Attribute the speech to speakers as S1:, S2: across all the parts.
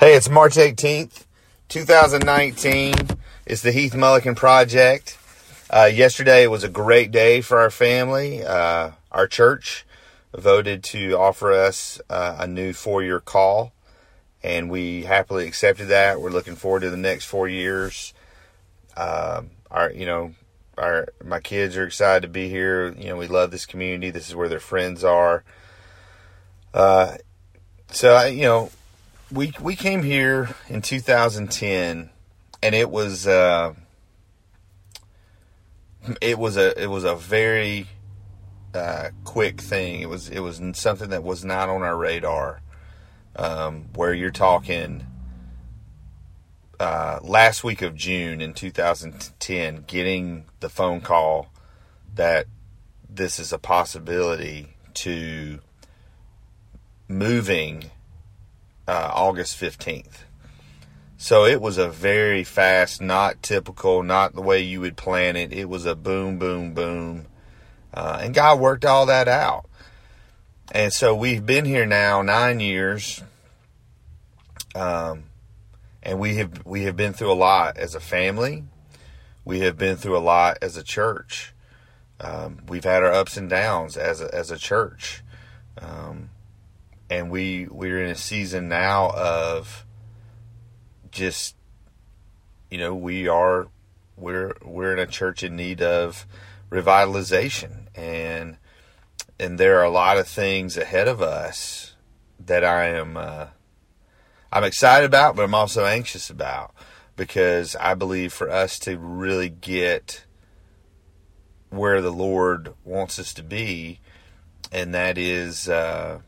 S1: Hey, it's March 18th, 2019. It's the Heath Mullican Project. Uh, yesterday was a great day for our family. Uh, our church voted to offer us uh, a new four year call, and we happily accepted that. We're looking forward to the next four years. Um, our, you know, our my kids are excited to be here. You know, we love this community. This is where their friends are. Uh, so I you know, we we came here in 2010, and it was uh, it was a it was a very uh, quick thing. It was it was something that was not on our radar. Um, where you're talking uh, last week of June in 2010, getting the phone call that this is a possibility to moving uh, August 15th. So it was a very fast, not typical, not the way you would plan it. It was a boom, boom, boom. Uh, and God worked all that out. And so we've been here now nine years. Um, and we have we have been through a lot as a family. We have been through a lot as a church. Um, we've had our ups and downs as a, as a church. Um, and we we're in a season now of just you know we are we're we're in a church in need of revitalization. And and there are a lot of things ahead of us that I am uh, I'm excited about but I'm also anxious about because I believe for us to really get where the Lord wants us to be and that is uh,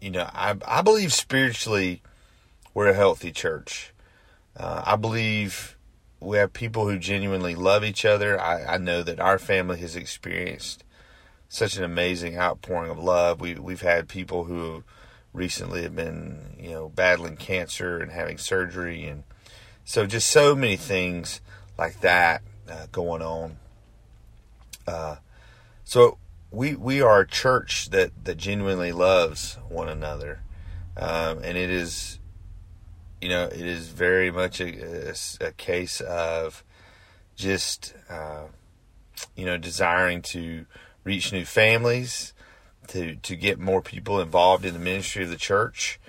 S1: you know, I, I believe spiritually we're a healthy church. Uh, I believe we have people who genuinely love each other. I, I know that our family has experienced such an amazing outpouring of love. We we've had people who recently have been you know battling cancer and having surgery, and so just so many things like that uh, going on. Uh, so we we are a church that that genuinely loves one another, um, and it is, you know, it is very much a, a, a case of just, uh, you know, desiring to reach new families, to to get more people involved in the ministry of the church,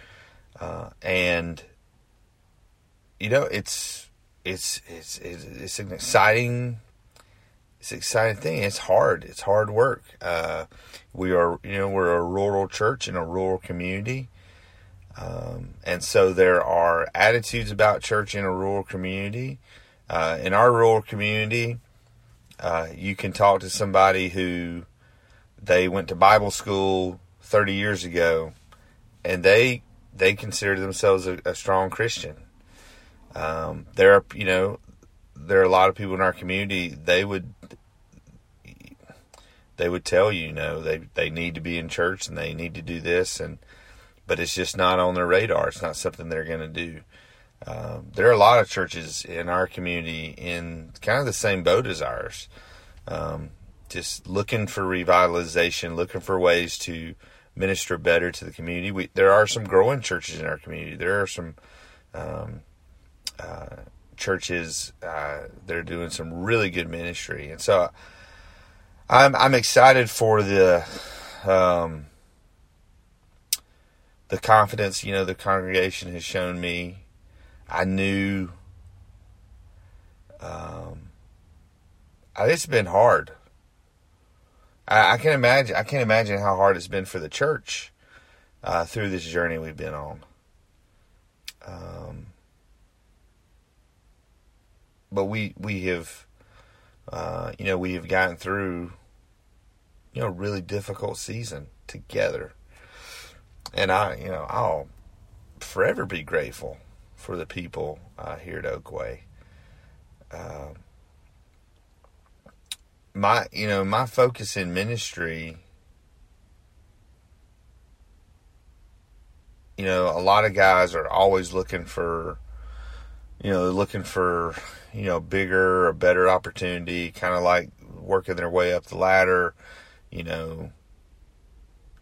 S1: uh, and you know, it's it's it's it's an exciting it's an exciting thing. It's hard. It's hard work. Uh, we are, you know, we're a rural church in a rural community. Um, and so there are attitudes about church in a rural community. Uh, in our rural community, uh, you can talk to somebody who they went to Bible school 30 years ago and they, they consider themselves a, a strong Christian. Um, there are, you know, there are a lot of people in our community, they would they would tell you, you know, they they need to be in church and they need to do this and but it's just not on their radar. It's not something they're going to do. Um, there are a lot of churches in our community in kind of the same boat as ours, um, just looking for revitalization, looking for ways to minister better to the community. We, there are some growing churches in our community. There are some um, uh, churches uh, that are doing some really good ministry, and so I'm I'm excited for the um, the confidence you know the congregation has shown me. I knew um, it's been hard. I, I can imagine. I can't imagine how hard it's been for the church uh, through this journey we've been on. Um, but we we have, uh, you know, we have gotten through you know, really difficult season together. And I, you know, I'll forever be grateful for the people uh, here at Oakway. Uh, my, you know, my focus in ministry, you know, a lot of guys are always looking for, you know, they're looking for, you know, bigger or better opportunity, kind of like working their way up the ladder you know,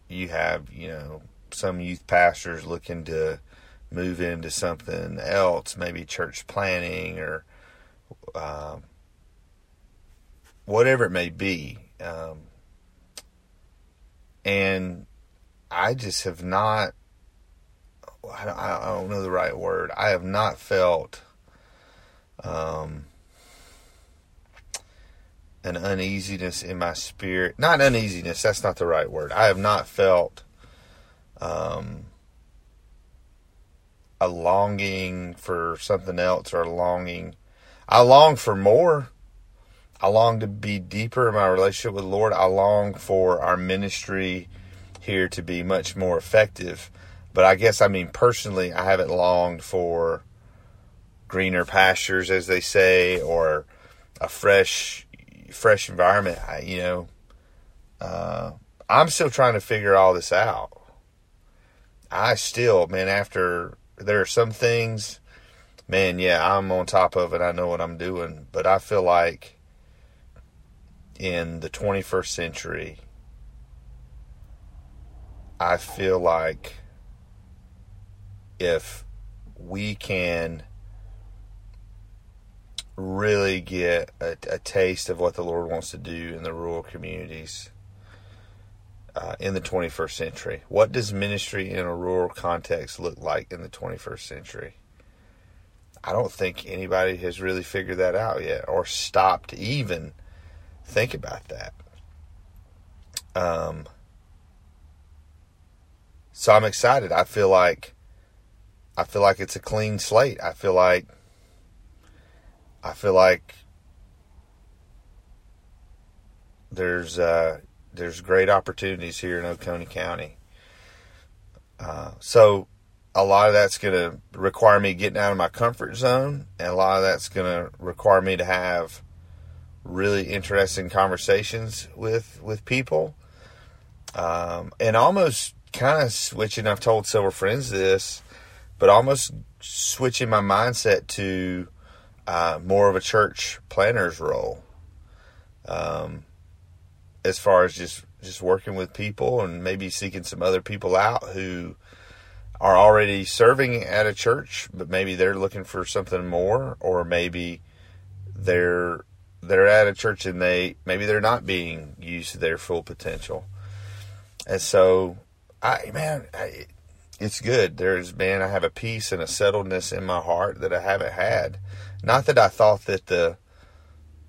S1: you have, you know, some youth pastors looking to move into something else, maybe church planning or um, whatever it may be. Um, and I just have not, I don't, I don't know the right word. I have not felt um, an uneasiness in my spirit. Not uneasiness, that's not the right word. I have not felt um, a longing for something else or a longing. I long for more. I long to be deeper in my relationship with Lord. I long for our ministry here to be much more effective. But I guess I mean personally, I haven't longed for greener pastures, as they say, or a fresh, fresh environment. I, you know, uh, I'm still trying to figure all this out. I still, man, after there are some things, man, yeah, I'm on top of it. I know what I'm doing, but I feel like in the 21st century, I feel like if we can really get a, a, taste of what the Lord wants to do in the rural communities uh, in the 21st century. What does ministry in a rural context look like in the 21st century? I don't think anybody has really figured that out yet or stopped to even think about that. Um, so I'm excited. I feel like I feel like it's a clean slate. I feel like I feel like there's uh, there's great opportunities here in Oconee County. Uh, so a lot of that's going to require me getting out of my comfort zone, and a lot of that's going to require me to have really interesting conversations with with people, um, and almost kind of switching. I've told several friends this, but almost switching my mindset to uh, more of a church planner's role. Um, as far as just just working with people and maybe seeking some other people out who are already serving at a church, but maybe they're looking for something more, or maybe they're they're at a church and they maybe they're not being used to their full potential. And so, I man, I, it's good. There's man, I have a peace and a settledness in my heart that I haven't had. Not that I thought that the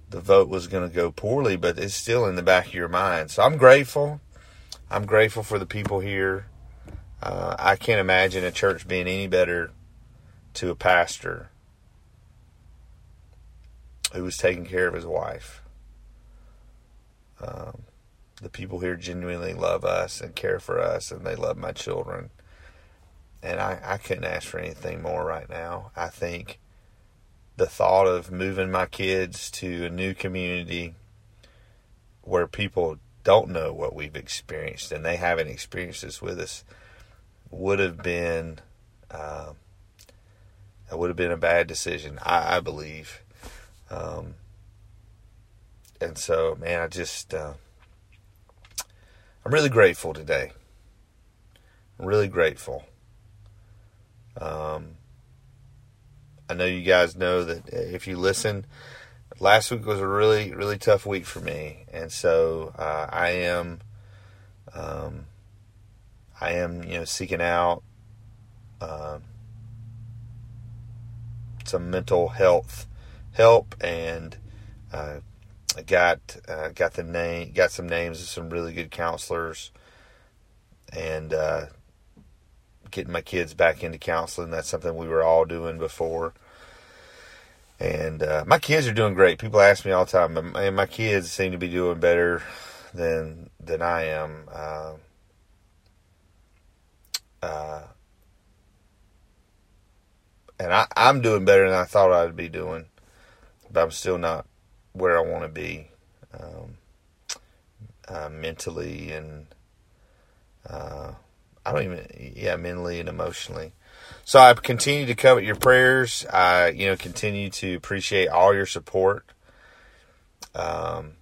S1: the vote was going to go poorly, but it's still in the back of your mind. So I'm grateful. I'm grateful for the people here. Uh, I can't imagine a church being any better to a pastor who was taking care of his wife. Um, the people here genuinely love us and care for us, and they love my children. And I, I couldn't ask for anything more right now. I think the thought of moving my kids to a new community where people don't know what we've experienced and they haven't experienced this with us would have been uh, it would have been a bad decision I, I believe. Um, and so man I just uh, I'm really grateful today. I'm really grateful. Um, I know you guys know that if you listen, last week was a really, really tough week for me, and so uh, I am, um, I am, you know, seeking out uh, some mental health help, and uh, I got uh, got the name, got some names of some really good counselors, and uh, getting my kids back into counseling. That's something we were all doing before. And uh, my kids are doing great. People ask me all the time, and my kids seem to be doing better than than I am. Uh, uh, and I, I'm doing better than I thought I'd be doing, but I'm still not where I want to be um, uh, mentally and uh, I don't even, yeah, mentally and emotionally. So I continue to covet your prayers. I, you know, continue to appreciate all your support. Um,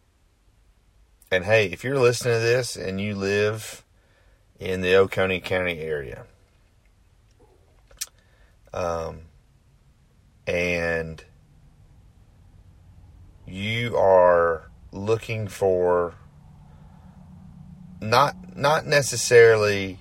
S1: and hey, if you're listening to this and you live in the Oconee County area. Um, and you are looking for not not necessarily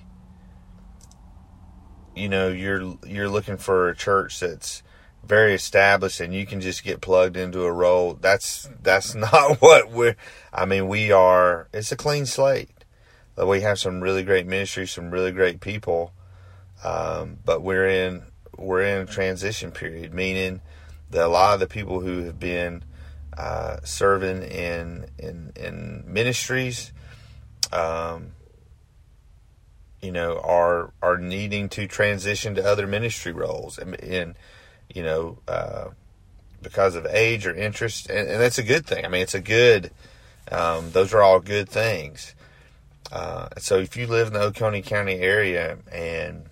S1: you know you're you're looking for a church that's very established and you can just get plugged into a role that's that's not what we're i mean we are it's a clean slate. We have some really great ministry some really great people um, but we're in we're in a transition period meaning that a lot of the people who have been uh, serving in in in ministries um, you know, are are needing to transition to other ministry roles, and, and you know, uh, because of age or interest, and, and, that's a good thing. I mean, it's a good; um, those are all good things. Uh, so, if you live in the Oconee County area and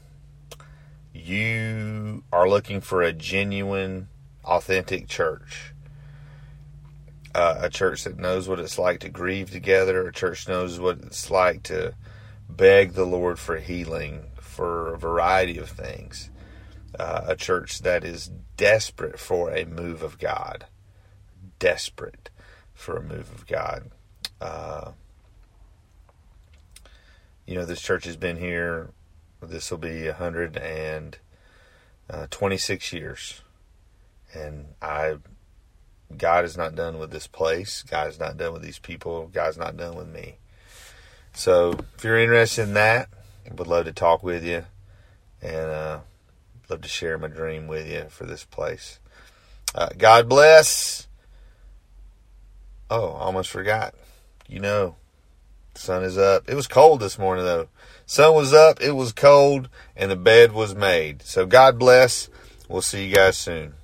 S1: you are looking for a genuine, authentic church, uh, a church that knows what it's like to grieve together, a church knows what it's like to beg the Lord for healing for a variety of things. Uh, a church that is desperate for a move of God, desperate for a move of God. Uh, you know, this church has been here. This will be 126 uh, years, and I. God is not done with this place. God is not done with these people. God's not done with me. So if you're interested in that, I would love to talk with you and uh, love to share my dream with you for this place. Uh, God bless. Oh, almost forgot. You know, sun is up. It was cold this morning though. Sun was up, it was cold, and the bed was made. So God bless. We'll see you guys soon.